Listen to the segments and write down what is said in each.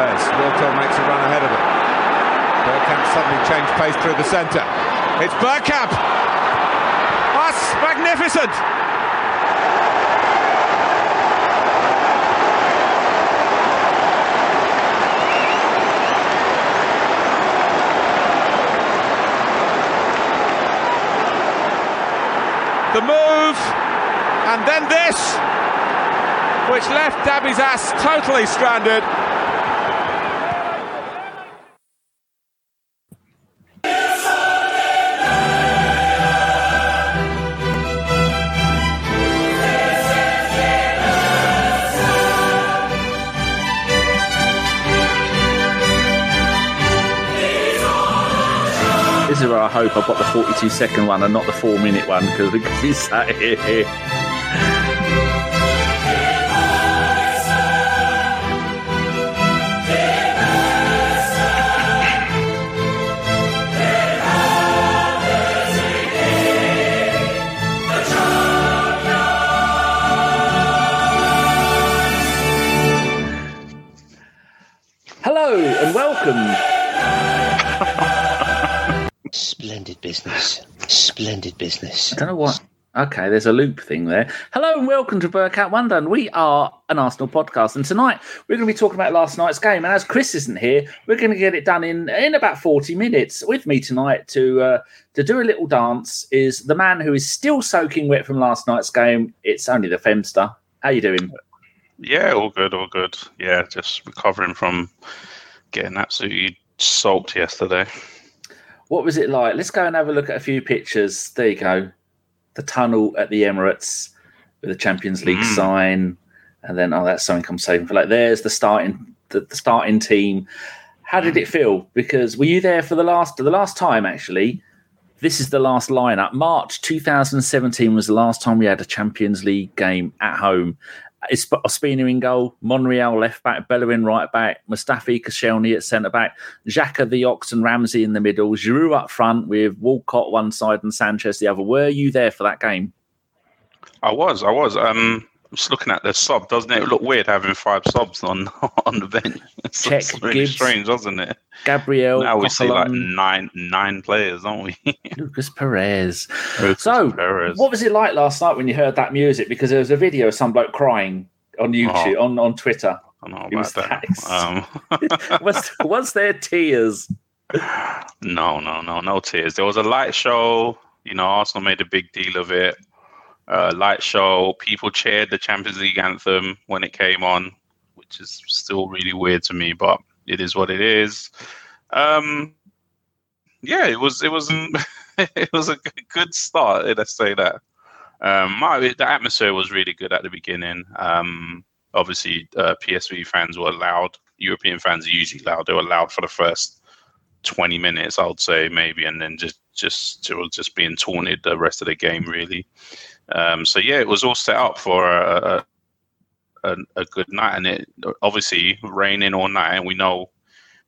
Perez. Wiltord makes a run ahead of it. Bergkamp suddenly changed pace through the centre. It's Bergkamp! That's magnificent! The move, and then this, which left Dabizas totally stranded. 42 second one and not the four minute one because we could be sat here. Hello and welcome business. I don't know what. Okay, there's a loop thing there. Hello and welcome to Bergkamp Wonder. And we are an Arsenal podcast. And tonight we're going to be talking about last night's game. And as Chris isn't here, we're going to get it done in in about 40 minutes. With me tonight to uh, to do a little dance is the man who is still soaking wet from last night's game. It's only the Femster. How you doing? Yeah, all good, all good. Yeah, just recovering from getting absolutely soaked yesterday. What was it like? Let's go and have a look at a few pictures. There you go. The tunnel at the Emirates with the Champions League Mm. sign, and then oh, that's something I'm saving for. Like, there's the starting the, the starting team. How did it feel? Because were you there for the last the last time? Actually, this is the last lineup. March 2017 was the last time we had a Champions League game at home. Ospina in goal, Monreal left back, Bellerin right back, Mustafi Koscielny at centre back, Xhaka the Ox and Ramsey in the middle, Giroud up front with Walcott one side and Sanchez the other. Were you there for that game? I was, I was. Um, just looking at the sub, doesn't it look weird having five subs on on the bench? It's Check, really Gibbs. strange, doesn't it? Gabriel, now we see like nine nine players, don't we? Lucas Perez. Lucas So, Perez. What was it like last night when you heard that music? Because there was a video of some bloke crying on YouTube, Oh. on, on Twitter. I don't know it was about taxed. that. Um, Was, was there tears? no, no, no, no tears. There was a light show. You know, Arsenal made a big deal of it. Uh, light show. People cheered the Champions League anthem when it came on, which is still really weird to me, but it is what it is. Um, yeah, it was. It was. it was a good start. Let's say that. Um, my, the atmosphere was really good at the beginning. Um, obviously, uh, PSV fans were loud. European fans are usually loud. They were loud for the first 20 minutes, I would say, maybe, and then just just it was just being taunted the rest of the game, really. Um, so yeah, it was all set up for a, a, a, good night, and it obviously raining all night, and we know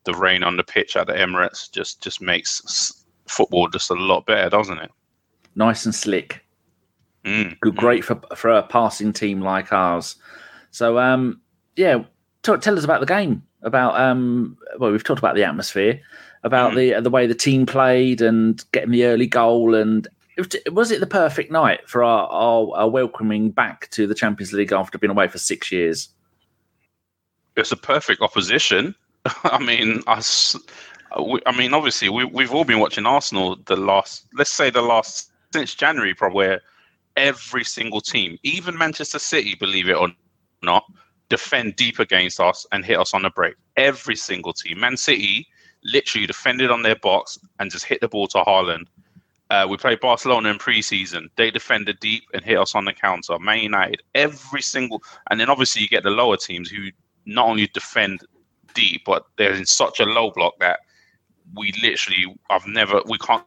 the rain on the pitch at the Emirates just just makes football just a lot better, doesn't it? Nice and slick. Mm. Good, great for for a passing team like ours. So, um, yeah, t- tell us about the game. About um, well, we've talked about the atmosphere, about the the way the team played and getting the early goal, and was, it the perfect night for our, our, our welcoming back to the Champions League after being away for six years? it's a perfect opposition. I mean, us. I mean, obviously, we, we've all been watching Arsenal the last, let's say, the last since January, probably where every single team, even Manchester City, believe it or not, defend deep against us and hit us on the break. Every single team, Man City, literally defended on their box and just hit the ball to Haaland. Uh, we played Barcelona in preseason. They defended deep and hit us on the counter. Man United, every single, and then obviously you get the lower teams who not only defend deep, but they're in such a low block that we literally, I've never, we can't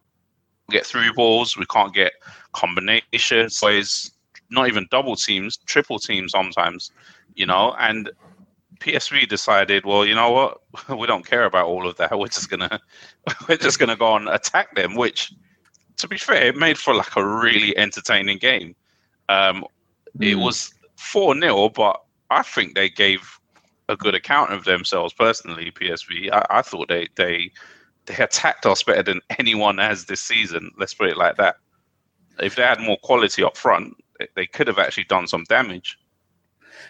get through balls, we can't get combinations. So it's not even double teams, triple teams sometimes, you know. And PSV decided, well, you know what, we don't care about all of that. We're just gonna, we're just gonna go and attack them. Which, to be fair, it made for like a really entertaining game. Um, it Mm. was four 0 but I think they gave a good account of themselves personally. PSV, I, I thought they they they attacked us better than anyone has this season. Let's put it like that. If they had more quality up front, they could have actually done some damage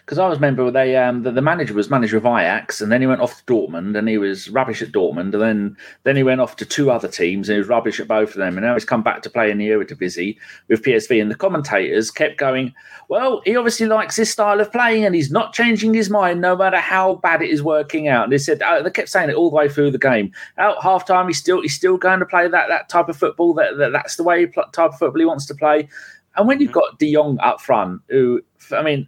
because I was member they um the, the, manager was manager of Ajax and then he went off to Dortmund and he was rubbish at Dortmund and then then he went off to two other teams and he was rubbish at both of them and now he's come back to play in the Eredivisie with PSV and the commentators kept going well he obviously likes this style of playing and he's not changing his mind no matter how bad it is working out. And they said uh, they kept saying it all the way through the game. Out half time he's still he's still going to play that that type of football that, that that's the way type of football he wants to play. And when you've mm-hmm. got De Jong up front, who I mean,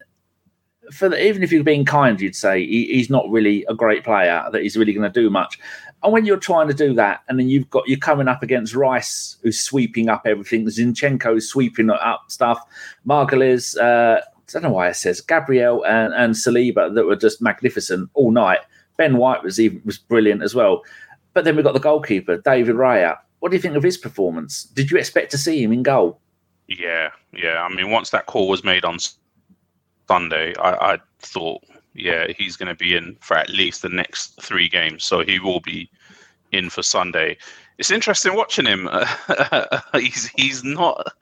for the, even if you're being kind, you'd say he, he's not really a great player, that he's really going to do much. And when you're trying to do that, and then you've got you're coming up against Rice, who's sweeping up everything, Zinchenko's sweeping up stuff, Magalhães, uh, I don't know why it says Gabriel and, and Saliba that were just magnificent all night. Ben White was even was brilliant as well. But then we've got the goalkeeper, David Raya. What do you think of his performance? Did you expect to see him in goal? Yeah, yeah. I mean, once that call was made on Sunday, I, I thought, yeah, he's going to be in for at least the next three games. So he will be in for Sunday. It's interesting watching him. he's he's not.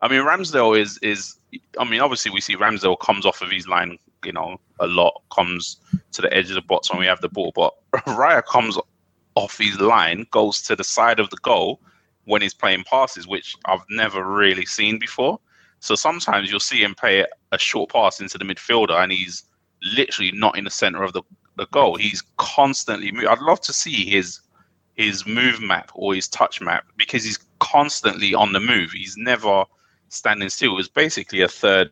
I mean, Ramsdale is is. I mean, obviously we see Ramsdale comes off of his line, you know, a lot. Comes to the edge of the box when we have the ball, but Raya comes off his line, goes to the side of the goal when he's playing passes, which I've never really seen before. So sometimes you'll see him play a short pass into the midfielder, and he's literally not in the center of the, the goal. He's constantly. I'd love to see his his move map or his touch map because he's constantly on the move. He's never standing still. He's basically a third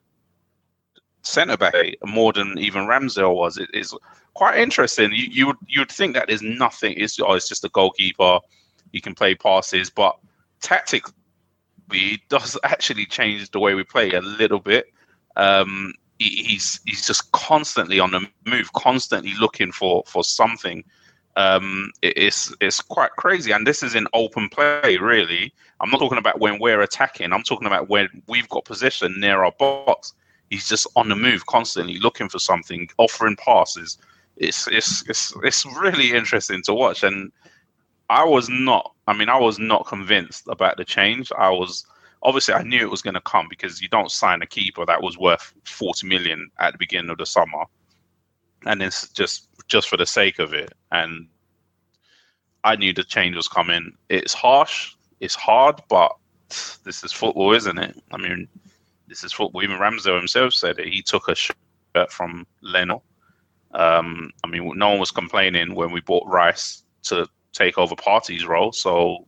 centre back more than even Ramsdale was. It is quite interesting. You you would you would think that there's nothing. It's oh, it's just a goalkeeper. He can play passes, but tactically he does actually change the way we play a little bit. Um, he, he's he's just constantly on the move, constantly looking for for something. Um, it, it's it's quite crazy, and this is in open play. Really, I'm not talking about when we're attacking. I'm talking about when we've got possession near our box. He's just on the move, constantly looking for something, offering passes. It's it's it's it's really interesting to watch, and I was not. I mean, I was not convinced about the change. I was obviously I knew it was going to come because you don't sign a keeper that was worth forty million at the beginning of the summer, and it's just just for the sake of it. And I knew the change was coming. It's harsh. It's hard, but this is football, isn't it? I mean, this is football. Even Ramsdale himself said it. He took a shirt from Leno. Um, I mean, no one was complaining when we bought Rice to take over Partey's role. So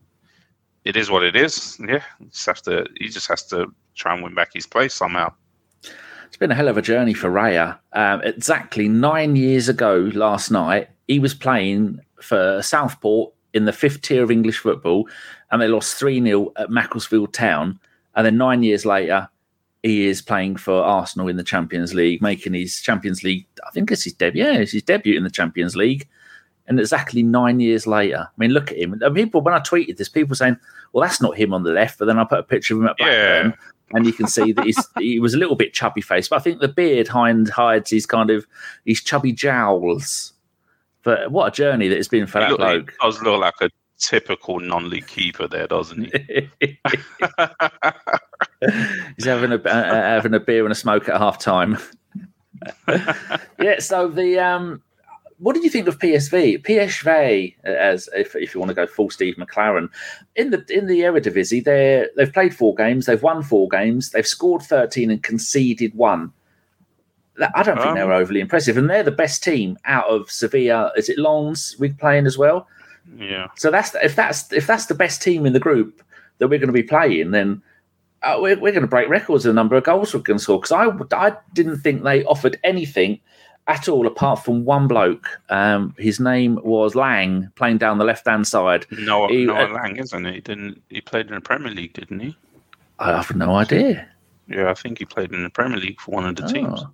it is what it is. Yeah, he just have to. He just has to try and win back his place somehow. It's been a hell of a journey for Raya. Um, exactly nine years ago, last night, he was playing for Southport in the fifth tier of English football, and they lost three 0 at Macclesfield Town. And then nine years later, he is playing for Arsenal in the Champions League, making his Champions League. I think it's his debut. Yeah, it's his debut in the Champions League and exactly nine years later, I mean, look at him. And people, when I tweeted this, people saying, "Well, that's not him on the left," but then I put a picture of him at Blackburn, yeah. and you can see that he's, he was a little bit chubby faced, but I think the beard hides hides his kind of his chubby jowls. But what a journey that it's been for he that look, bloke. He does look like a typical non-league keeper there, doesn't he? he's having a uh, having a beer and a smoke at half time. yeah, so the um what did you think of PSV? PSV, as if, if you want to go full Steve McClaren, in the in the Eredivisie, they they've played four games, they've won four games, they've scored thirteen and conceded one. I don't think um, they're overly impressive, and they're the best team out of Sevilla. Is it Lens we're playing as well? Yeah. So that's if that's if that's the best team in the group that we're going to be playing, then uh, we're, we're going to break records of the number of goals we're going to score. Because I I didn't think they offered anything at all, apart from one bloke. Um, his name was Lang, playing down the left hand side. No, he, Noa uh, Lang, isn't he? Didn't he played in the Premier League? Didn't he? I have no idea. Yeah, I think he played in the Premier League for one of the oh. teams.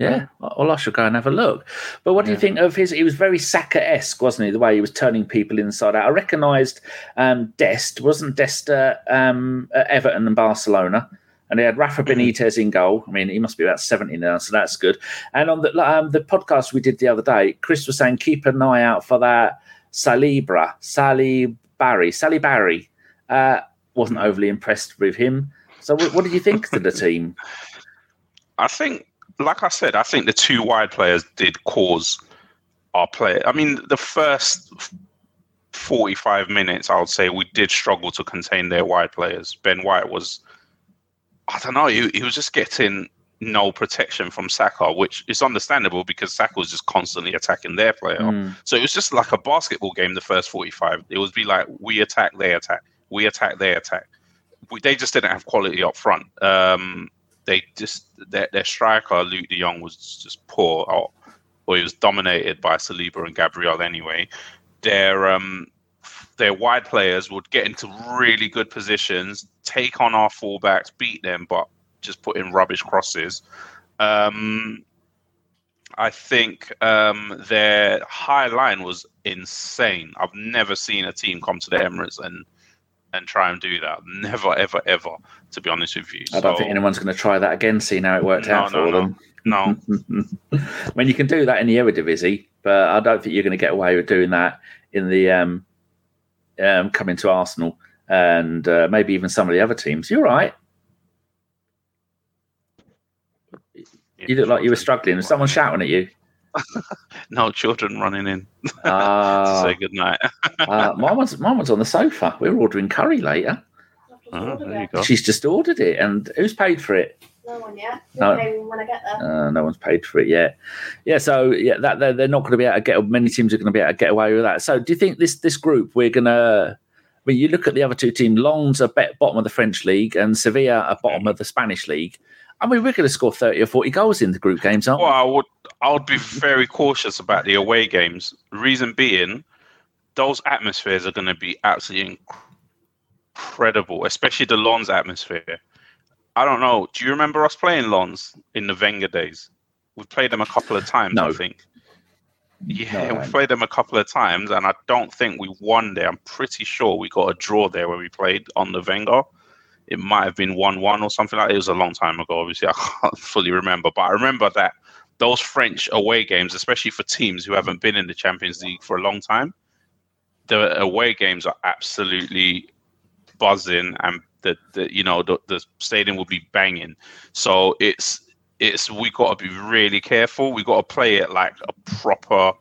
Yeah, well, I should go and have a look. But what do you think of his? He was very Saka esque, wasn't he? The way he was turning people inside out. I recognised um, Dest, wasn't Dest uh, um, at Everton and Barcelona? And they had Rafa Benitez in goal. I mean, he must be about 70 now, so that's good. And on the um, the podcast we did the other day, Chris was saying keep an eye out for that Salibra, Sally Barry, Sally Barry. Uh, wasn't overly impressed with him. So, what, what did you think to the team? I think, like I said, I think the two wide players did cause our play. I mean, the first 45 minutes, I would say we did struggle to contain their wide players. Ben White was, I don't know, he, he was just getting no protection from Saka, which is understandable because Saka was just constantly attacking their player. Mm. So it was just like a basketball game. The first forty-five, it would be like we attack, they attack, we attack, they attack. We, they just didn't have quality up front. Um, they just their, their striker Luke De Jong was just poor, or, or he was dominated by Saliba and Gabriel anyway. Their um, their wide players would get into really good positions, take on our fullbacks, beat them, but just put in rubbish crosses. Um, I think um, their high line was insane. I've never seen a team come to the Emirates and and try and do that. Never, ever, ever. To be honest with you, I don't think anyone's going to try that again, seeing how it worked No, out for no. them. No, I mean, you can do that in the Eredivisie, but I don't think you're going to get away with doing that in the um, um, coming to Arsenal and uh, maybe even some of the other teams. You're right. You look like you were struggling. Was someone shouting at you? No children running in to Ah, say good night. uh, mine was mine was on the sofa. We were ordering curry later. Oh, there you go. She's just ordered it, and who's paid for it? No one yet. No. Maybe when I get there. Uh, no one's paid for it yet. Yeah, so yeah, that they're, they're not going to be able to get. Many teams are going to be able to get away with that. So, do you think this this group we're going to? When you look at the other two teams, Lens are bottom of the French league, and Sevilla are bottom of the Spanish league. I mean, we're going to score thirty or forty goals in the group games, aren't Well, I would I would be very cautious about the away games. Reason being, those atmospheres are going to be absolutely incredible, especially the Lons atmosphere. I don't know. Do you remember us playing Lons in the Wenger days? We've played them a couple of times, I No. think. Yeah, No, we played them a couple of times, and I don't think we won there. I'm pretty sure we got a draw there when we played on the Wenger. It might have been one-one or something like. that. It was a long time ago. Obviously, I can't fully remember, but I remember that those French away games, especially for teams who haven't been in the Champions League for a long time, the away games are absolutely buzzing, and the, the you know the, the stadium will be banging. So it's it's we got to be really careful. We got to play it like a proper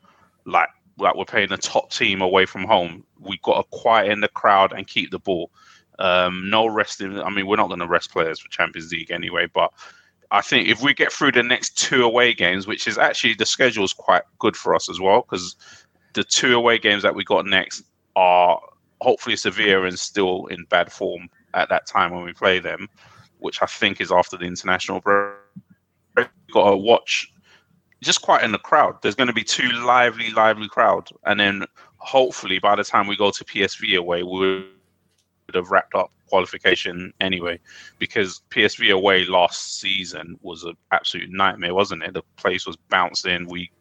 like like we're playing a top team away from home. We got to quieten the crowd and keep the ball. Um, no resting. I mean, we're not going to rest players for Champions League anyway, but I think if we get through the next two away games, which is actually the schedule is quite good for us as well, because the two away games that we got next are hopefully Sevilla and still in bad form at that time when we play them, which I think is after the international break. Got to watch just quite in the crowd. There's going to be two lively, lively crowd, and then hopefully by the time we go to PSV away, we would have wrapped up qualification anyway because PSV away last season was an absolute nightmare, wasn't it? The place was bouncing. We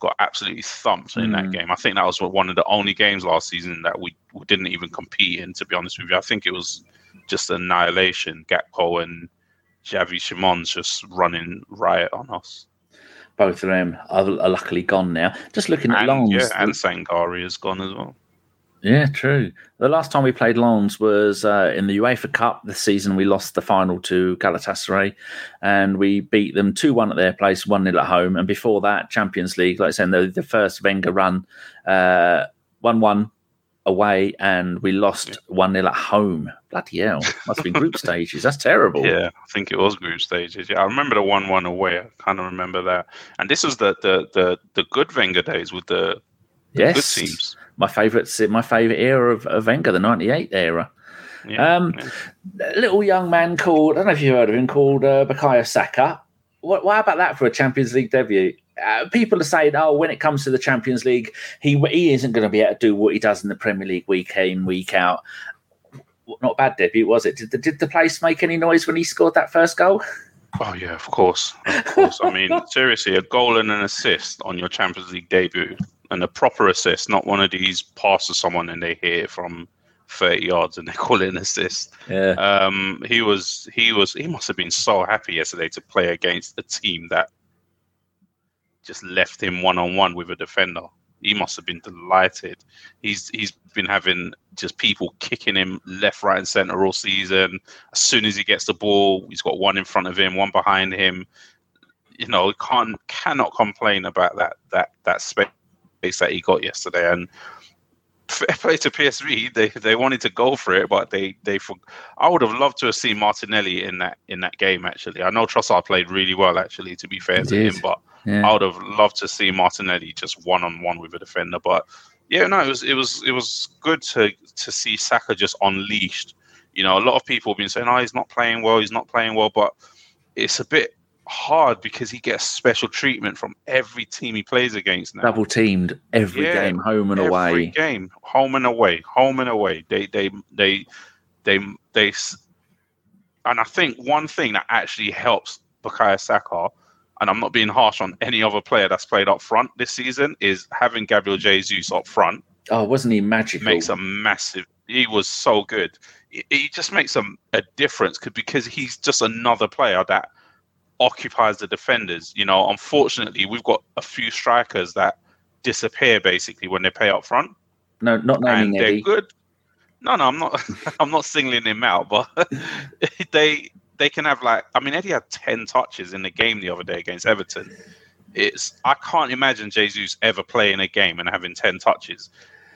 got absolutely thumped in that Mm. game. I think that was one of the only games last season that we, we didn't even compete in. To be honest with you, I think it was just annihilation. Gakpo and Xavi Simons just running riot on us. Both of them are, are luckily gone now. Just looking at And, Lens. yeah, and Sangaré is gone as well. Yeah, true. The last time we played Lens was uh, in the UEFA Cup. This season, we lost the final to Galatasaray, and we beat them two one at their place, one 0 at home. And before that, Champions League, like I said, the, the first Wenger run, one one away, and we lost one 0 at home. Bloody hell! Must have been group stages. That's terrible. Yeah, I think it was group stages. Yeah, I remember the one-one away. I kind of remember that. And this was the the the, the good Wenger days with the, the Yes. good teams. My favourite, my favourite era of, of Wenger, the '98 era. Yeah, Um, yeah. little young man called, I don't know if you've heard of him, called uh, Bukayo Saka. What, what about that for a Champions League debut? Uh, people are saying, oh, when it comes to the Champions League, he he isn't going to be able to do what he does in the Premier League week in, week out. Not a bad debut, was it? Did the, did the place make any noise when he scored that first goal? Oh yeah, of course, of course. I mean, seriously, a goal and an assist on your Champions League debut, and a proper assist, not one of these pass to someone and they hit it from thirty yards and they call it an assist. Yeah. Um, he was he was he must have been so happy yesterday to play against a team that just left him one on one with a defender. He must have been delighted. He's he's been having just people kicking him left, right, and center all season. As soon as he gets the ball, he's got one in front of him, one behind him. You know, can't cannot complain about that that that space that he got yesterday. And fair play to PSV, they they wanted to go for it, but they they. For, I would have loved to have seen Martinelli in that in that game. Actually, I know Trossard played really well. Actually, to be fair He to him, but Yeah. I would have loved to see Martinelli just one on one with a defender. But yeah, no, it was it was it was good to to see Saka just unleashed. You know, a lot of people have been saying, "Oh, he's not playing well. He's not playing well," but it's a bit hard because he gets special treatment from every team he plays against now. Double teamed every Yeah, game, home and every away. Every game, home and away, home and away. They they they they they, and I think one thing that actually helps Bukayo Saka, and I'm not being harsh on any other player that's played up front this season, is having Gabriel Jesus up front Oh, wasn't he magical? makes a massive. He was so good. He, just makes a, a difference 'cause- because he's just another player that occupies the defenders. You know, unfortunately, we've got a few strikers that disappear basically when they play up front, no, not and they're Eddie. good. No, no, I'm not. I'm not singling him out, but they they can have like. I mean, Eddie had ten touches in the game the other day against Everton. It's I can't imagine Jesus ever playing a game and having ten touches.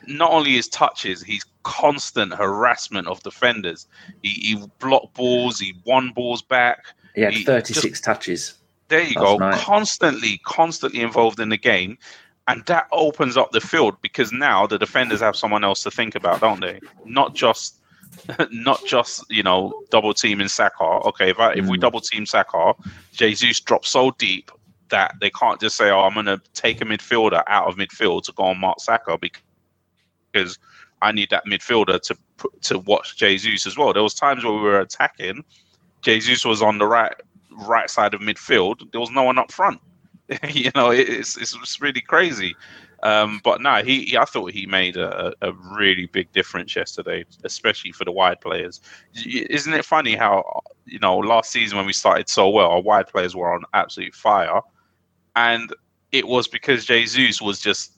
Not only his touches, he's constant harassment of defenders. He, he blocked balls, he won balls back. He had he 36 touches. There you go. night. Constantly, constantly involved in the game. And that opens up the field because now the defenders have someone else to think about, don't they? Not just not just, you know, double teaming Saka. Okay, if I, if we Mm. double team Saka, Jesus drops so deep that they can't just say, Oh, I'm gonna take a midfielder out of midfield to go on Mark Saka because I need that midfielder to put- to watch Jesus as well. There was times where we were attacking, Jesus was on the right right side of midfield. There was no one up front. you know, it, it's it's it's really crazy. Um, but no, he, he I thought he made a, a really big difference yesterday, especially for the wide players. Isn't it funny how you know last season when we started so well, our wide players were on absolute fire, and it was because Jesus was just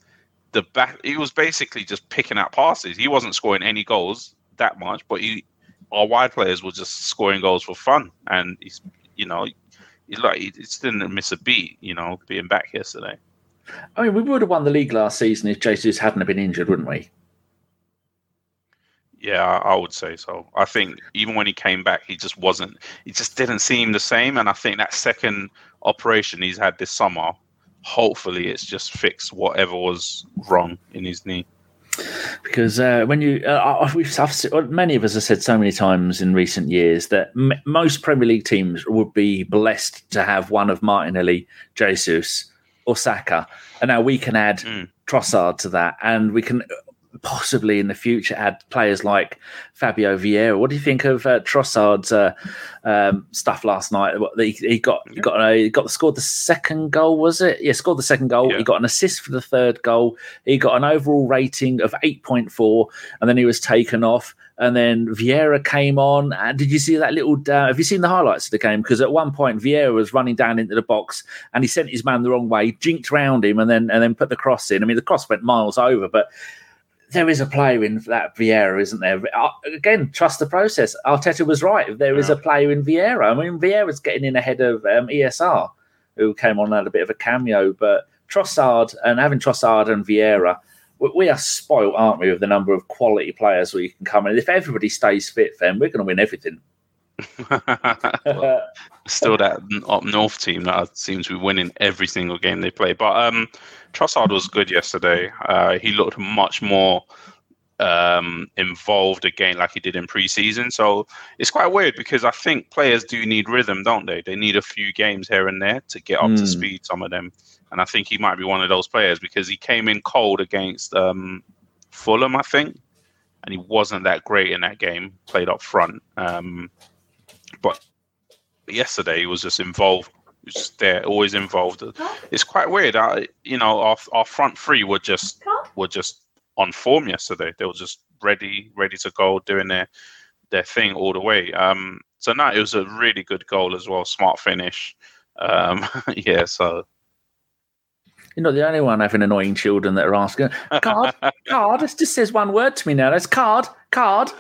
the back. He was basically just picking out passes. He wasn't scoring any goals that much, but he our wide players were just scoring goals for fun, and he's you know. Like he just didn't miss a beat, you know, being back yesterday. I mean, we would have won the league last season if Jesus hadn't have been injured, wouldn't we? Yeah, I would say so. I think even when he came back, he just wasn't. He just didn't seem the same. And I think that second operation he's had this summer, hopefully, it's just fixed whatever was wrong in his knee. because uh, when you uh, we've I've, many of us have said so many times in recent years that m- most Premier League teams would be blessed to have one of Martinelli, Jesus, or Saka, and now we can add Mm. Trossard to that, and we can possibly in the future add players like Fabio Vieira. What do you think of uh, Trossard's uh, um, stuff last night? He, he got he got a, he got scored the second goal, was it? Yeah, scored the second goal. Yeah. He got an assist for the third goal. He got an overall rating of eight point four, and then he was taken off. And then Vieira came on. And did you see that little? Uh, have you seen the highlights of the game? Because at one point Vieira was running down into the box, and he sent his man the wrong way, jinked round him, and then and then put the cross in. I mean, the cross went miles over, but there is a player in that Vieira, isn't there? Again, trust the process. Arteta was right. There is Yeah. a player in Vieira. I mean, Vieira's getting in ahead of um, ESR, who came on and had a bit of a cameo. But Trossard and having Trossard and Vieira, we, we are spoilt, aren't we, with the number of quality players we can come in. If everybody stays fit, then we're going to win everything. Still, that up north team that seems to be winning every single game they play. But um, Trossard was good yesterday. Uh, he looked much more um, involved again, like he did in preseason. So it's quite weird because I think players do need rhythm, don't they? They need a few games here and there to get up to Mm. speed. Some of them, and I think he might be one of those players because he came in cold against um, Fulham, I think, and he wasn't that great in that game. Played up front, um, but yesterday he was just involved. Was just there, always involved. It's quite weird. I, you know, our our front three were just were just on form yesterday. They were just ready, ready to go, doing their their thing all the way. Um, so no, it was a really good goal as well, smart finish. Um, yeah, so You're not the only one having annoying children that are asking, card, card. It just says one word to me now. That's card, card.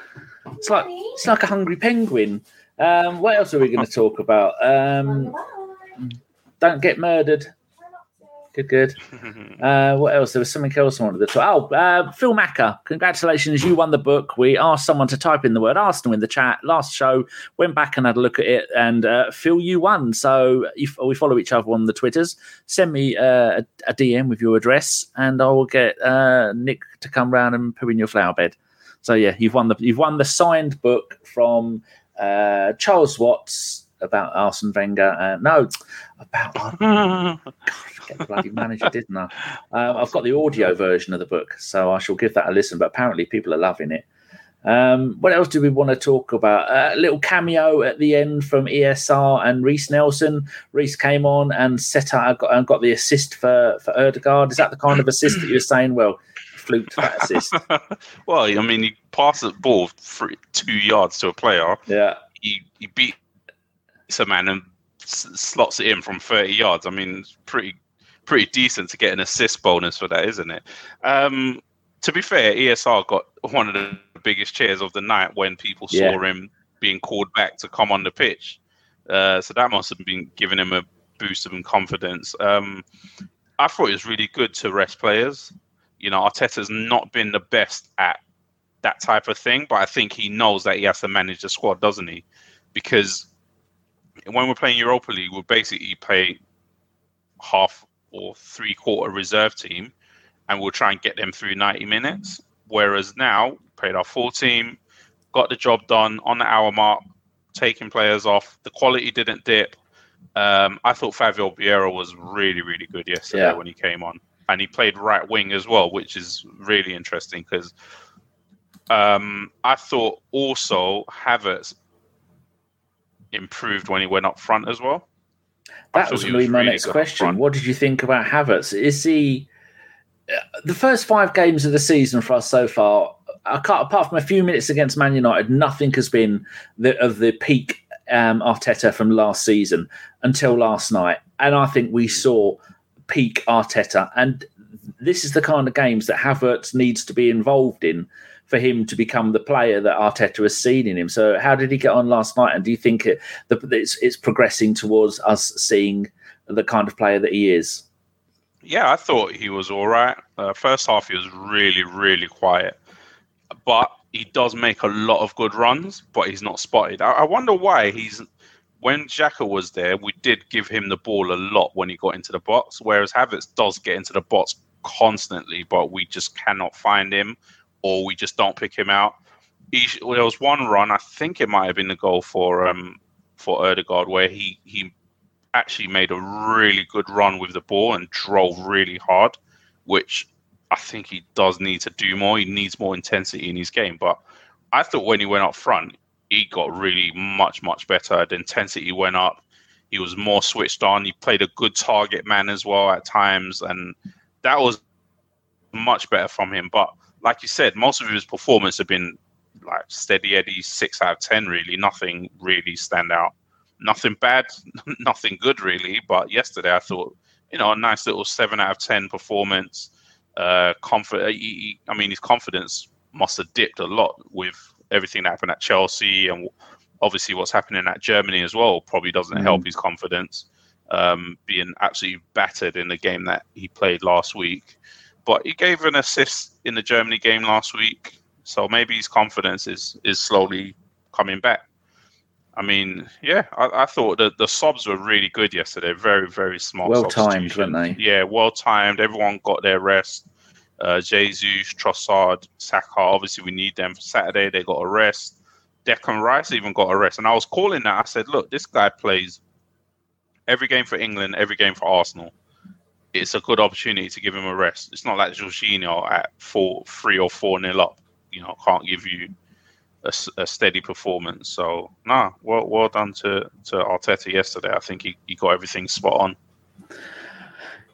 It's like it's like a hungry penguin. Um, what else are we going to talk about? Um, don't get murdered. Good, good. Uh, what else? There was something else I wanted to talk. Oh, uh, Phil Macker, congratulations! You won the book. We asked someone to type in the word Arsenal in the chat last show. Went back and had a look at it, and uh, Phil, you won. So if we follow each other on the Twitters, send me uh, a, a DM with your address, and I will get uh, Nick to come round and put in your flower bed. So yeah, you've won the you've won the signed book from uh, Charles Watts about Arsene Wenger. Uh, no, about God, get the bloody manager, didn't I? Uh, I've got the audio version of the book, so I shall give that a listen. But apparently, people are loving it. Um, what else do we want to talk about? Uh, a little cameo at the end from ESR and Reiss Nelson. Reiss came on and set out got, and got the assist for for Odegaard. Is that the kind of assist that you're saying? Well, fluked that assist. well, I mean, you pass the ball three, two yards to a player. Yeah, He he beats a man and s- slots it in from thirty yards. I mean, it's pretty pretty decent to get an assist bonus for that, isn't it? Um, to be fair, ESR got one of the biggest cheers of the night when people Yeah. saw him being called back to come on the pitch. Uh, so that must have been giving him a boost of confidence. Um, I thought it was really good to rest players. You know, Arteta's not been the best at that type of thing, but I think he knows that he has to manage the squad, doesn't he? Because when we're playing Europa League, we'll basically play half or three quarter reserve team, and we'll try and get them through 90 minutes. Whereas now, played our full team, got the job done on the hour mark, taking players off. The quality didn't dip. Um, I thought Fabio Vieira was really, really good yesterday Yeah. when he came on, and he played right wing as well, which is really interesting because um, I thought also Havertz improved when he went up front as well. That was to be my really next question. What did you think about Havertz? Is he uh, the first five games of the season for us so far? I can't, apart from a few minutes against Man United, nothing has been the, of the peak um, Arteta from last season until last night, and I think Hmm. we saw peak Arteta. And this is the kind of games that Havertz needs to be involved in for him to become the player that Arteta has seen in him. So, how did he get on last night? And do you think it, the, it's, it's progressing towards us seeing the kind of player that he is? Yeah, I thought he was all right. Uh, first half, he was really, really quiet. But he does make a lot of good runs, but he's not spotted. I, I wonder why he's. When Xhaka was there, we did give him the ball a lot when he got into the box, whereas Havertz does get into the box constantly, but we just cannot find him or we just don't pick him out. He, there was one run, I think it might have been the goal for um for Odegaard, where he he actually made a really good run with the ball and drove really hard, which I think he does need to do more. He needs more intensity in his game. But I thought when he went up front, he got really much, much better. The intensity went up. He was more switched on. He played a good target man as well at times. And that was much better from him. But like you said, most of his performance have been like steady Eddie, six out of 10, really. Nothing really stand out nothing bad, nothing good really. But yesterday, I thought, you know, a nice little seven out of ten performance. Uh, confident. He, I mean, his confidence must have dipped a lot with everything that happened at Chelsea and obviously what's happening at Germany as well. Probably doesn't Mm. help his confidence. Um, being absolutely battered in the game that he played last week, but he gave an assist in the Germany game last week, so maybe his confidence is is slowly coming back. I mean, yeah, I, I thought that the subs were really good yesterday. Very, very smart. Well timed, weren't they? Yeah, well timed. Everyone got their rest. Uh, Jesus, Trossard, Saka. Obviously, we need them for Saturday. They got a rest. Declan Rice even got a rest. And I was calling that. I said, look, this guy plays every game for England, every game for Arsenal. It's a good opportunity to give him a rest. It's not like Jorginho at four, three or four nil up. You know, can't give you a steady performance. So, nah, well, well done to, to Arteta yesterday. I think he, he got everything spot on.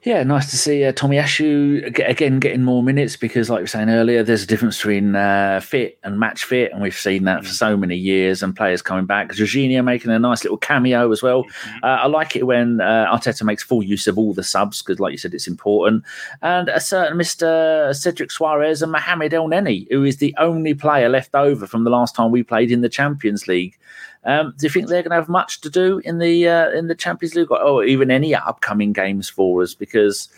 Yeah, nice to see uh, Tomiyasu again getting more minutes because, like we were saying earlier, there's a difference between uh, fit and match fit, and we've seen that for so many years. And players coming back, Jorginho making a nice little cameo as well. Uh, I like it when uh, Arteta makes full use of all the subs because, like you said, it's important. And a certain Mister Cedric Soares and Mohamed Elneny, who is the only player left over from the last time we played in the Champions League. Um, do you think they're going to have much to do in the uh, in the Champions League, or, even any upcoming games for us? Because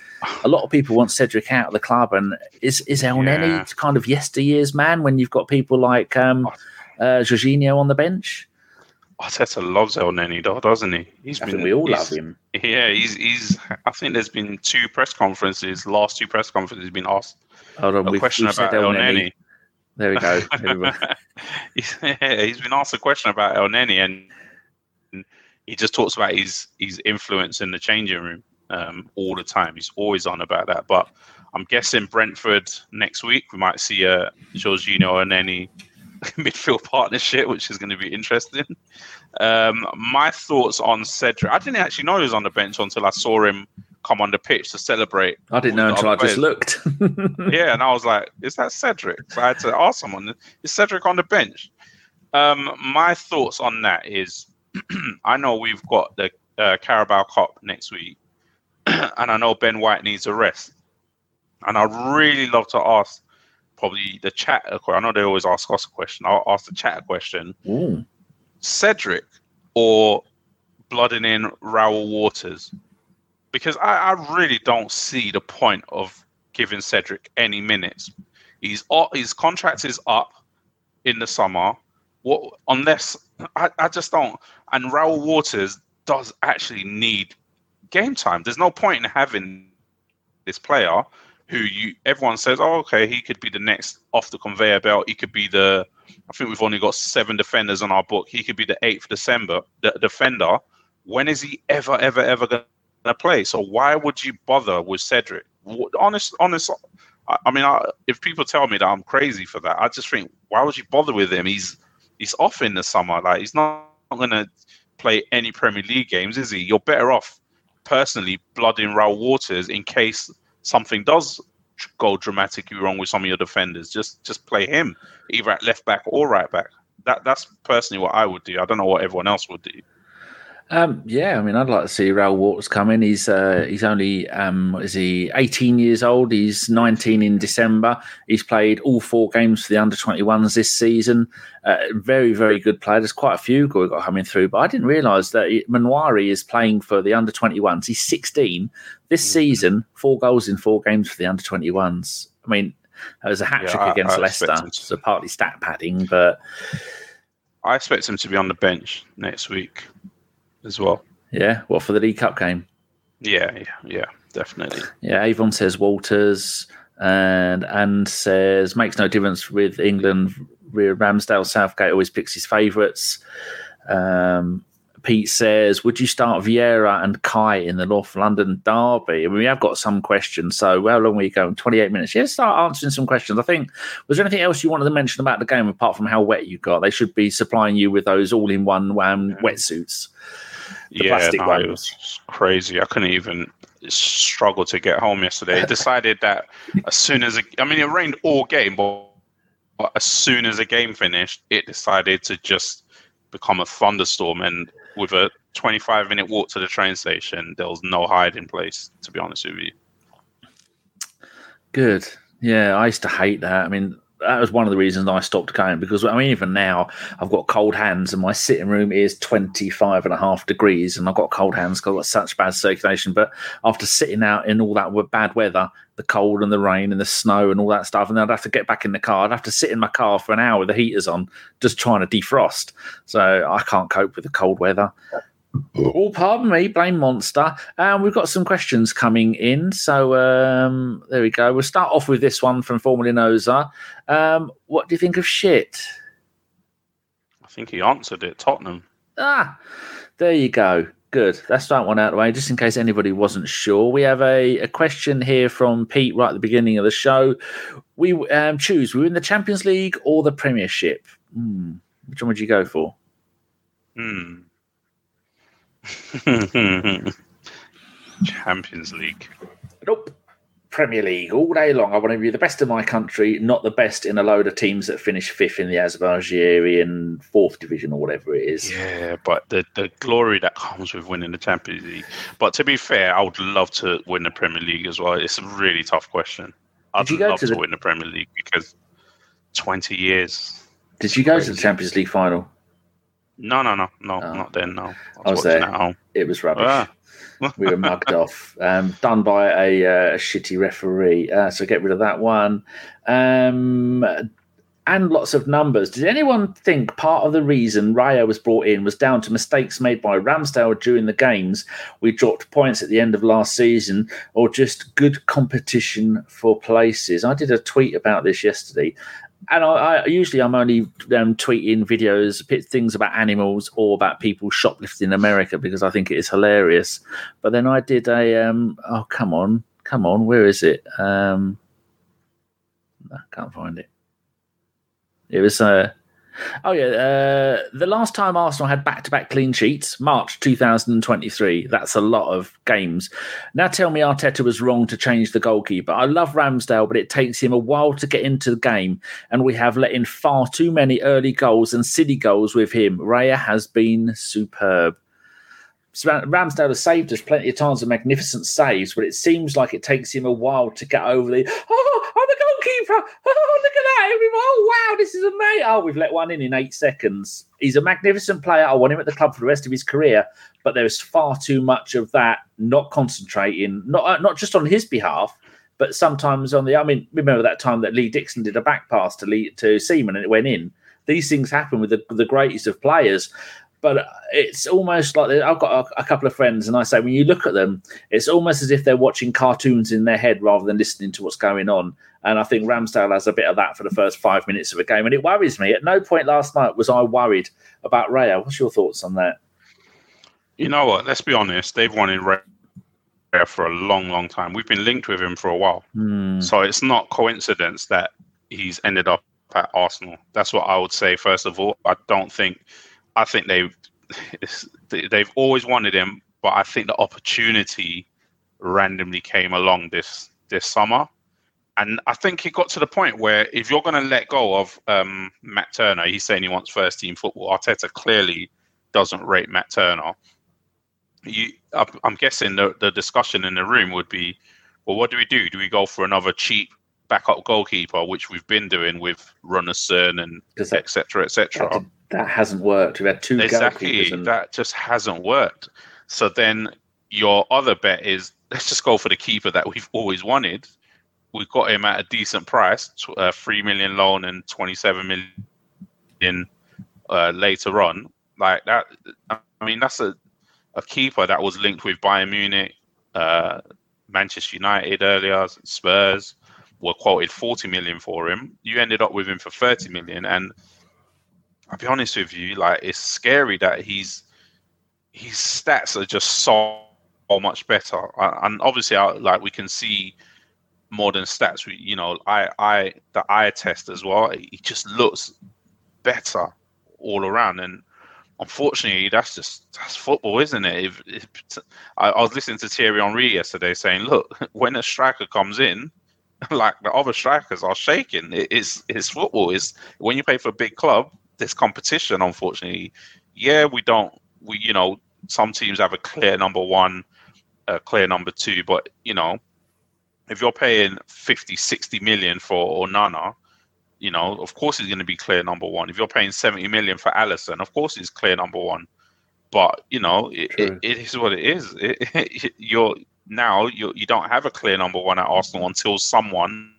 a lot of people want Cedric out of the club, and is is El Yeah. Neni kind of yesteryear's man when you've got people like um, uh, Jorginho on the bench? Arteta loves El though, doesn't he? He's I think we all love him. Yeah, he's he's. I think there's been two press conferences. Last two press conferences, he's been asked Hold on, a question about El. Neni. There we go. Here we go. he's, yeah, he's been asked a question about Elneny, and he just talks about his his influence in the changing room um, all the time. He's always on about that. But I'm guessing Brentford next week we might see a Jorginho and any midfield partnership, which is going to be interesting. Um, my thoughts on Cedric. I didn't actually know he was on the bench until I saw him come on the pitch to celebrate. I didn't know until I just looked. Yeah, and I was like, "Is that Cedric?" So I had to ask someone, "Is Cedric on the bench?" Um, my thoughts on that is, I know we've got the uh, Carabao Cup next week, and I know Ben White needs a rest, and I'd really love to ask probably the chat. I know they always ask us a question. I'll ask the chat a question: Ooh. Cedric or blooding in Reuell Walters? Because I, I really don't see the point of giving Cedric any minutes. He's his contract is up in the summer. What unless I, I just don't. And Reuell Walters does actually need game time. There's no point in having this player who you everyone says, oh, okay, he could be the next off the conveyor belt. He could be the. I think we've only got seven defenders on our book. He could be the eighth December the defender. When is he ever, ever, ever going to play? So why would you bother with Cedric? Honest, honest. I, mean, I, if people tell me that I'm crazy for that, I just think, why would you bother with him? He's he's off in the summer. Like he's not, going to play any Premier League games, is he? You're better off personally blooding Reuell Walters in case something does go dramatically wrong with some of your defenders. Just just play him either at left back or right back. That that's personally what I would do. I don't know what everyone else would do. Um, yeah, I mean, I'd like to see Reuell Walters come in. He's uh, he's only um, what is he 18 years old? He's 19 in December. He's played all four games for the under 21s this season. Uh, very very good player. There's quite a few got coming through, but I didn't realise that he- Nwaneri is playing for the under 21s. He's 16 this season. Four goals in four games for the under 21s. I mean, that was a hat trick I- against I Leicester, him to- so partly stat padding, but I expect him to be on the bench next week as well. yeah, what for the League Cup game? Yeah, yeah, yeah, definitely. Yeah, Avon says Walters, and and says makes no difference with England. Ramsdale, Southgate always picks his favourites. Um, Pete says, would you start Vieira and Kai in the North London derby? I mean, we have got some questions. So how long are we going? 28 minutes. Yeah, start answering some questions. I think, was there anything else you wanted to mention about the game apart from how wet you got? They should be supplying you with those all-in-one um, wetsuits. The yeah, plastic no, ones. it was crazy. I couldn't even struggle to get home yesterday. It decided that as soon as it, I mean, it rained all game, but, but as soon as the game finished, it decided to just become a thunderstorm. And with a 25 minute walk to the train station, there was no hiding place. To be honest with you, Good. Yeah, I used to hate that. I mean, that was one of the reasons I stopped going because I mean, even now I've got cold hands and my sitting room is 25 and a half degrees and I've got cold hands because I've got such bad circulation. But after sitting out in all that bad weather, the cold and the rain and the snow and all that stuff, and then I'd have to get back in the car. I'd have to sit in my car for an hour with the heaters on, just trying to defrost. So I can't cope with the cold weather. Oh, pardon me, blame monster. And we've got some questions coming in. So um, there we go. We'll start off with this one from Formula Noza. Um, what do you think of shit? I think he answered it. Tottenham. Ah, there you go. Good. That's that one out of the way, just in case anybody wasn't sure. We have a, a question here from Pete right at the beginning of the show. We um, choose, we win the Champions League or the Premiership? Hmm. Which one would you go for? Hmm. Champions League. Nope. Premier League all day long. I want to be the best of my country, not the best in a load of teams that finish fifth in the Azerbaijan fourth division or whatever it is. Yeah, but the the glory that comes with winning the Champions League. But to be fair, I would love to win the Premier League as well. It's a really tough question. I'd Did you go love to to, win the Premier League because twenty years. Did you go to the Champions League final? No, no, no, no, Oh. not then. No, I was, I was watching there. at home. It was rubbish. Ah. we were mugged off, um, done by a, uh, a shitty referee. Uh, so get rid of that one. Um, and lots of numbers. Did anyone think part of the reason Raya was brought in was down to mistakes made by Ramsdale during the games? We dropped points at the end of last season, or just good competition for places? I did a tweet about this yesterday. And I, I usually I'm only um, tweeting videos, things about animals or about people shoplifting in America because I think it is hilarious. But then I did a um, oh come on, come on, where is it? Um, I can't find it. It was uh oh yeah, uh, the last time Arsenal had back-to-back clean sheets, March 2023. That's a lot of games. Now tell me Arteta was wrong to change the goalkeeper. I love Ramsdale, but it takes him a while to get into the game, and we have let in far too many early goals and silly goals with him. Raya has been superb. Ram- Ramsdale has saved us plenty of times with magnificent saves, but it seems like it takes him a while to get over the oh, the Oh, look at that! Everyone, oh, wow, this is amazing. Oh, we've let one in in eight seconds. He's a magnificent player. I want him at the club for the rest of his career, but there's far too much of that not concentrating, not uh, not just on his behalf, but sometimes on the. I mean, remember that time that Lee Dixon did a back pass to Lee to Seaman and it went in. These things happen with the, the greatest of players but it's almost like I've got a, a couple of friends, and I say when you look at them, it's almost as if they're watching cartoons in their head rather than listening to what's going on. And I think Ramsdale has a bit of that for the first five minutes of a game, and it worries me. At no point last night was I worried about Raya. What's your thoughts on that? You know what? Let's be honest. They've wanted Raya for a long, long time. We've been linked with him for a while. Hmm. So it's not coincidence that he's ended up at Arsenal. That's what I would say. First of all, I don't think. I think they've they- they've always wanted him, but I think the opportunity randomly came along this this summer, and I think it got to the point where if you're going to let go of um, Matt Turner, he's saying he wants first team football. Arteta clearly doesn't rate Matt Turner. You, I'm guessing the the discussion in the room would be, well, what do we do? Do we go for another cheap backup goalkeeper, which we've been doing with Runarsson and etc. etc. that, hasn't worked. We've had two Exactly, and that just hasn't worked. So then your other bet is let's just go for the keeper that we've always wanted. We've got him at a decent price, uh, three million loan and twenty-seven million uh, later on. Like that, I mean, that's a a keeper that was linked with Bayern Munich, uh, Manchester United earlier, Spurs were quoted 40 million for him. You ended up with him for 30 million. And I'll be honest with you, like it's scary that he's his stats are just so, much better. And obviously, like we can see more than stats. You know, I, I, the eye test as well. He just looks better all around. And unfortunately, that's just that's football, isn't it? If, if I, I was listening to Thierry Henry yesterday saying, "Look, when a striker comes in, like the other strikers are shaking. It, it's it's football. Is when you play for a big club, there's competition. Unfortunately, yeah, we don't. We you know some teams have a clear number one, a clear number two, but you know if you're paying 50, 60 million for Onana, you know, of course he's going to be clear number one. If you're paying 70 million for Alisson, of course he's clear number one. But you know, it, it, it is what it is. It, you're now you you don't have a clear number one at Arsenal until someone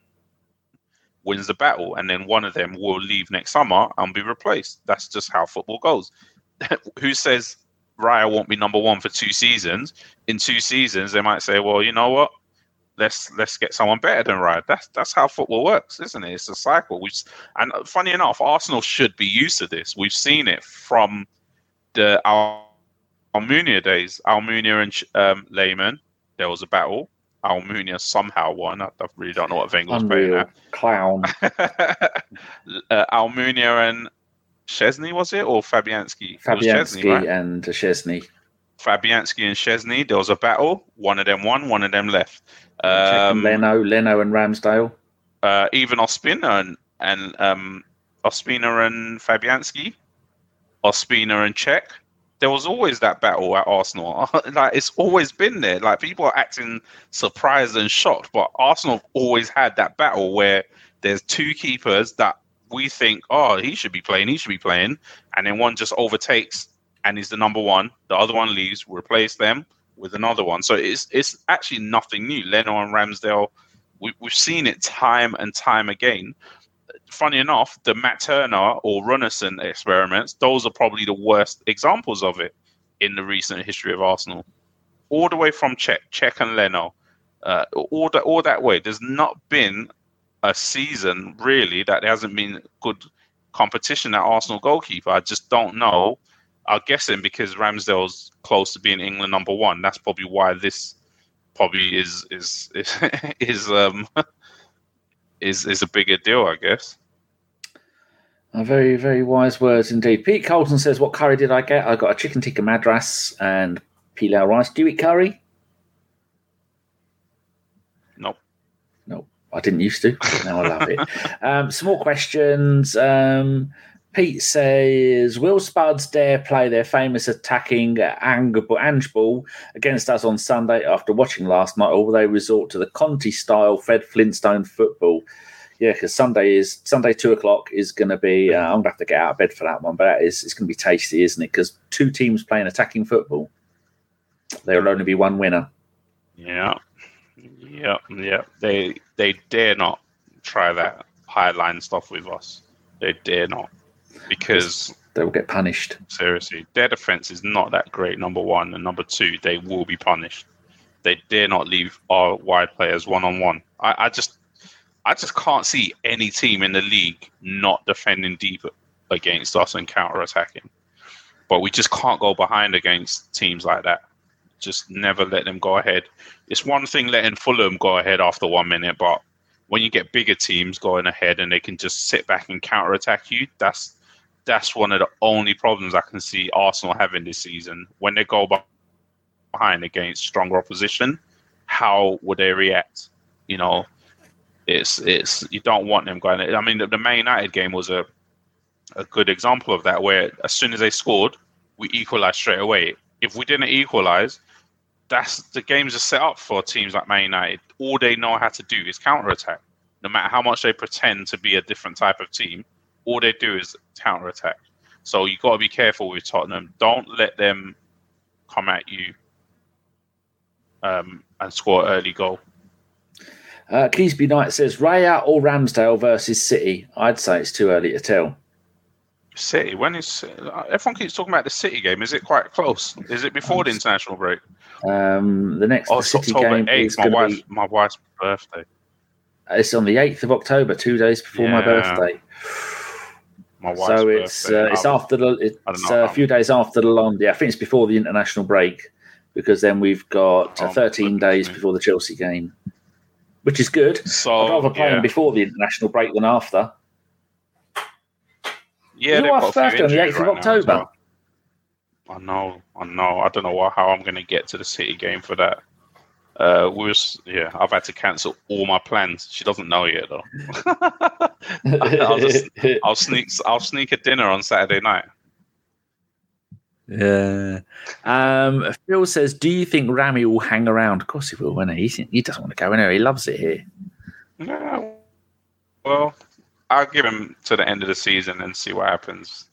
wins the battle, and then one of them will leave next summer and be replaced. That's just how football goes. Who says Raya won't be number one for two seasons? In two seasons, they might say, "Well, you know what? Let's let's get someone better than Raya." That's that's how football works, isn't it? It's a cycle. We've, and funny enough, Arsenal should be used to this. We've seen it from the Al- Almunia days. Almunia and um, Lehmann, there was a battle. Almunia somehow won. I, I really don't know what Wenger's playing at. clown. uh, Almunia and Szczesny was it or Fabianski? Was Szczesny, Fabianski right? and Szczesny. Fabianski and Szczesny. There was a battle. One of them won. One of them left. Um, Leno, Leno, and Ramsdale. uh, even Ospina and and um, Ospina and Fabianski, Ospina and Cech. There was always that battle at Arsenal. like it's always been there. Like people are acting surprised and shocked, but Arsenal have always had that battle where there's two keepers that we think, oh, he should be playing, he should be playing, and then one just overtakes and is the number one. The other one leaves, replace them with another one. So it's it's actually nothing new. Leno and Ramsdale we, we've seen it time and time again. Funny enough, the Matt Turner or Runarsson experiments, those are probably the worst examples of it in the recent history of Arsenal. All the way from Cech, Cech and Leno, uh, all, that, all that way. There's not been a season really that there hasn't been good competition at Arsenal goalkeeper. I just don't know. I'm guessing because Ramsdale's close to being England number one. That's probably why this probably is is is, is um is is a bigger deal, I guess. Uh, very, very wise words indeed. Pete Colton says, "What curry did I get? I got a chicken tikka madras and pilau rice. Do you eat curry? Nope. No, I didn't used to. but Now I love it. um, some more questions. Um, Pete says, "Will Spuds dare play their famous attacking Ange ball against us on Sunday after watching last night, or will they resort to the Conte style Fred Flintstone football?" Yeah, because Sunday is Sunday two o'clock is going to be. Uh, I'm going to have to get out of bed for that one, but that is it's going to be tasty, isn't it? Because two teams playing attacking football, there will only be one winner. Yeah, yeah, yeah. They they dare not try that high line stuff with us. They dare not because They will get punished. seriously, their defense is not that great. Number one and number two, they will be punished. They dare not leave our wide players one on one. I just I just can't see any team in the league not defending deep against us and counter attacking. But we just can't go behind against teams like that. Just never let them go ahead. It's one thing letting Fulham go ahead after one minute, but when you get bigger teams going ahead and they can just sit back and counter attack you, that's that's one of the only problems I can see Arsenal having this season. When they go behind against stronger opposition, how would they react? You know, it's it's you don't want them going. I mean, the, the Man United game was a a good example of that, where as soon as they scored, we equalised straight away. If we didn't equalise, that's the games are set up for teams like Man United. All they know how to do is counter attack. No matter how much they pretend to be a different type of team, all they do is counter attack. So you've got to be careful with Tottenham. Don't let them come at you um, and score an early goal. Uh, Keysby Knight says Raya or Ramsdale versus City. I'd say it's too early to tell. City. When is everyone keeps talking about the City game? Is it quite close? Is it before the international break? Um, the next Oh, the City October game is. My wife, be. my wife's birthday. It's on the eighth of October, two days before my birthday. My wife's So it's uh, it's after the it's uh, a few days after the. Yeah, I think it's before the international break because then we've got uh, Oh, 13 days me. before the Chelsea game, which is good. So I'd rather play yeah, them before the international break than after. yeah, they've got birthday on the 8th of right as October. well. I know, I know. I don't know how I'm going to get to the City game for that. Uh, we was yeah. I've had to cancel all my plans. She doesn't know yet though. I'll just- I'll sneak. I'll sneak a dinner on Saturday night. Yeah. Um, Phil says, "Do you think Rami will hang around?" Of course he will. When he he doesn't want to go anywhere. He loves it here. Yeah. Well, I'll give him to the end of the season and see what happens.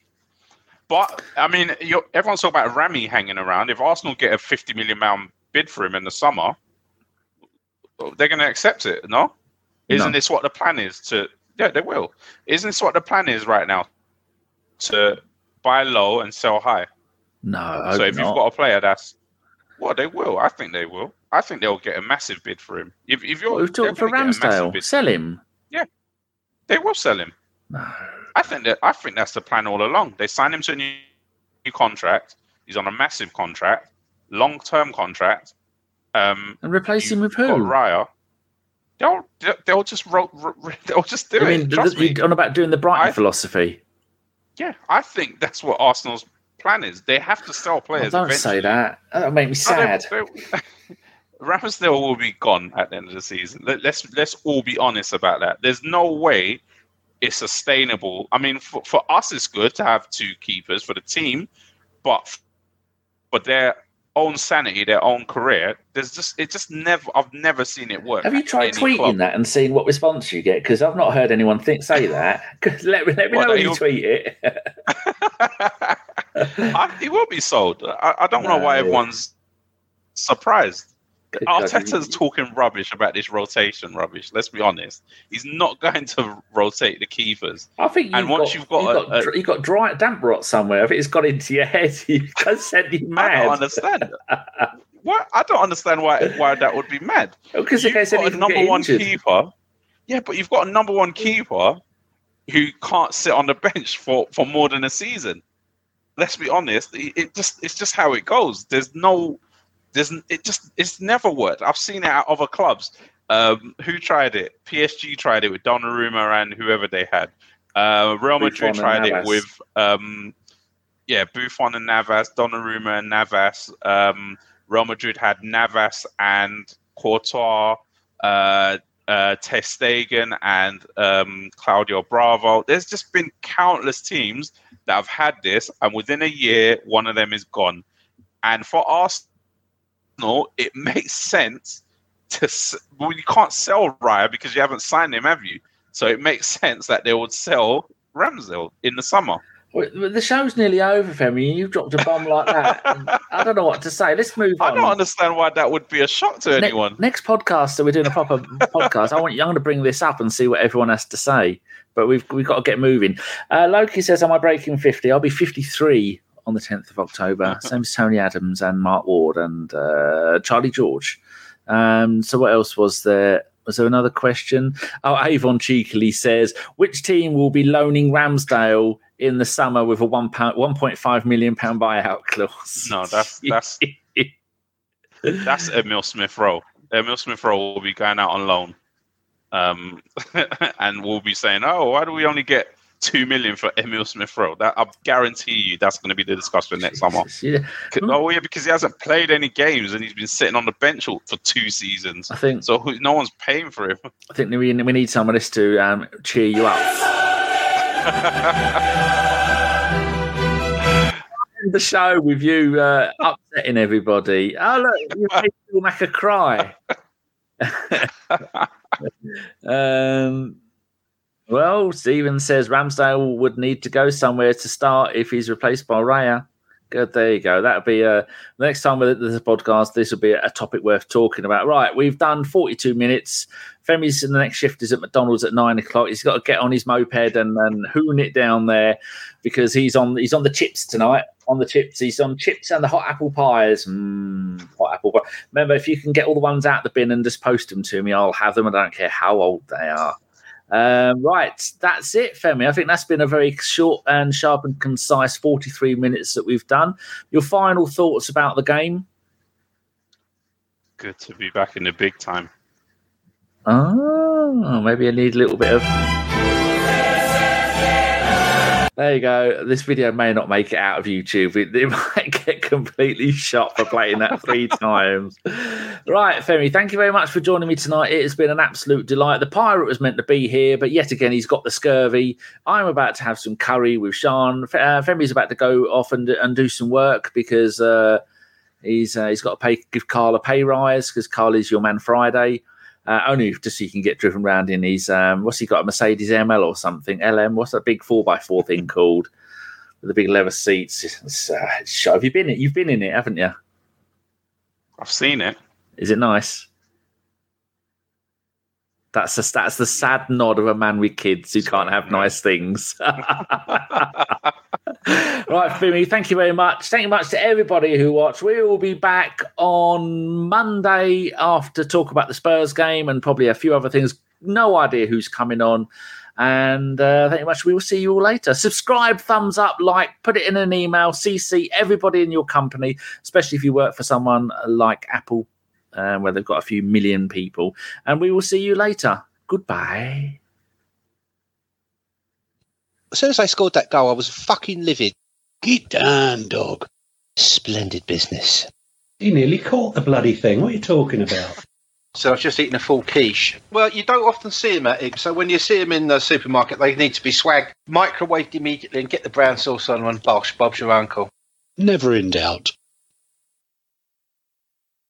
But I mean, you're, everyone's talking about Rami hanging around. If Arsenal get a 50 million pound bid for him in the summer, they're going to accept it. No, isn't No. this what the plan is? To yeah, they will. Isn't this what the plan is right now? To buy low and sell high. No, so if not. you've got a player that's well, they will. I think they will. I think they'll get a massive bid for him. If if you're We've talked for gonna get a massive Ramsdale. Sell him. Yeah, they will sell him. No. I think that I think that's the plan all along. They signed him to a new, new contract. He's on a massive contract, long term contract. Um, And replace him with you've who? Raya. They'll they'll- they'll just ro- ro- they'll just do I it. mean, Trust th- me. you're on about doing the Brighton I- philosophy. Yeah, I think that's what Arsenal's plan is. They have to sell Oh, players. don't say that. That'll make me No, they- sad. they- Ramsdale will be gone at the end of the season. Let, let's let's all be honest about that. There's no way it's sustainable. I mean, for, for us, it's good to have two keepers for the team, but for their own sanity, their own career, there's just it just never. I've never seen it work. Have you tried tweeting club. that and seeing what response you get? Because I've not heard anyone think say that. let, me- let me What, know when you tweet it. I, he will be sold. I, I don't know why No. everyone's surprised. Good God, Arteta's talking rubbish about this rotation rubbish. Let's be honest. He's not going to rotate the keepers. I think you've And once got, you've got you've a- got, you've got dry damp rot somewhere. I think it's got into your head. You've just sent you I mad. I don't understand. what I don't understand why why that would be mad. Because in You've case got a number one injured. keeper. Yeah, but you've got a number one keeper who can't sit on the bench for, for more than a season. Let's be honest. It, it just it's just how it goes. There's no there's it just it's never worked. I've seen it at other clubs. Um, who tried it? PSG tried it with Donnarumma and whoever they had. Uh, Real Madrid Buffon tried it with um, yeah, Buffon and Navas, Donnarumma and Navas. Um, Real Madrid had Navas and Courtois, uh, uh, Ter and um, Claudio Bravo. There's just been countless teams that have had this, and within a year, one of them is gone. And for Arsenal, it makes sense to well, you can't sell Raya because you haven't signed him, have you? So it makes sense that they would sell Ramsdale in the summer. Well, The show's nearly over, Femi, and you've dropped a bomb like that. I don't know what to say. Let's move I on. don't understand why that would be a shock to Ne- anyone. next podcast, so we're doing a proper podcast. I want you, I'm going to bring this up and see what everyone has to say. But we've we've got to get moving. Uh, Loki says, "Am I breaking 50? I'll be 53 on the 10th of October. Same as Tony Adams and Mark Ward and uh, Charlie George. Um, so what else was there? Was there another question? Oh, Avon cheekily says, which team will be loaning Ramsdale in the summer with a one pound, 1.5 million pound buyout clause? No, that's that's that's Emile Smith Rowe. Emile Smith Rowe will be going out on loan, um, and we'll be saying, "Oh, why do we only get two million for Emile Smith Rowe?" That I guarantee you, that's going to be the discussion next summer. Yeah, Oh yeah, because he hasn't played any games and he's been sitting on the bench for two seasons. I think So no one's paying for him. I think we, we need some of this to um, cheer you up. The show with you uh, upsetting everybody. Oh look, you made Phil Macker cry. um, well, Stephen says Ramsdale would need to go somewhere to start if he's replaced by Raya. Good, there you go. That'll be uh, the next time with a podcast. This will be a topic worth talking about. Right, we've done 42 minutes. Femi's in the next shift is at McDonald's at nine o'clock. He's got to get on his moped and, and hoon it down there because he's on he's on the chips tonight. On the chips, he's on chips and the hot apple pies. Mm, hot apple pie. Remember, if you can get all the ones out the bin and just post them to me, I'll have them. I don't care how old they are. Um, right, that's it, Femi. I think that's been a very short and sharp and concise 43 minutes that we've done. Your final thoughts about the game? Good to be back in the big time. Oh, maybe I need a little bit of. There you go. This video may not make it out of YouTube. It, it might get completely shot for playing that three times. Right, Femi, thank you very much for joining me tonight. It has been an absolute delight. The pirate was meant to be here, but yet again, he's got the scurvy. I'm about to have some curry with Sean. Uh, Femi's about to go off and, and do some work because uh, he's uh, he's got to pay give Carl a pay rise because Carl is your man Friday. Uh, only just so you can get driven around in his um, what's he got a Mercedes ML or something? LM what's that big four x four thing called? With the big leather seats. It's, uh, it's have you been in it you've been in it haven't you I've seen it. is it nice? That's the that's the sad nod of a man with kids who can't have nice things right, Femi, thank you very much. Thank you much to everybody who watched. We will be back on Monday after talk about the Spurs game and probably a few other things. No idea who's coming on. And uh, thank you much. We will see you all later. Subscribe, thumbs up, like, put it in an email, CC everybody in your company, especially if you work for someone like Apple, uh, where they've got a few million people. And we will see you later. Goodbye. As soon as I scored that goal, I was fucking livid. Get down, dog. Splendid business. He nearly caught the bloody thing. What are you talking about? So I've just eaten a full quiche. Well, you don't often see them at it. So when you see them in the supermarket, they need to be swagged, microwaved immediately, and get the brown sauce on one. Bosh, Bob's your uncle. Never in doubt.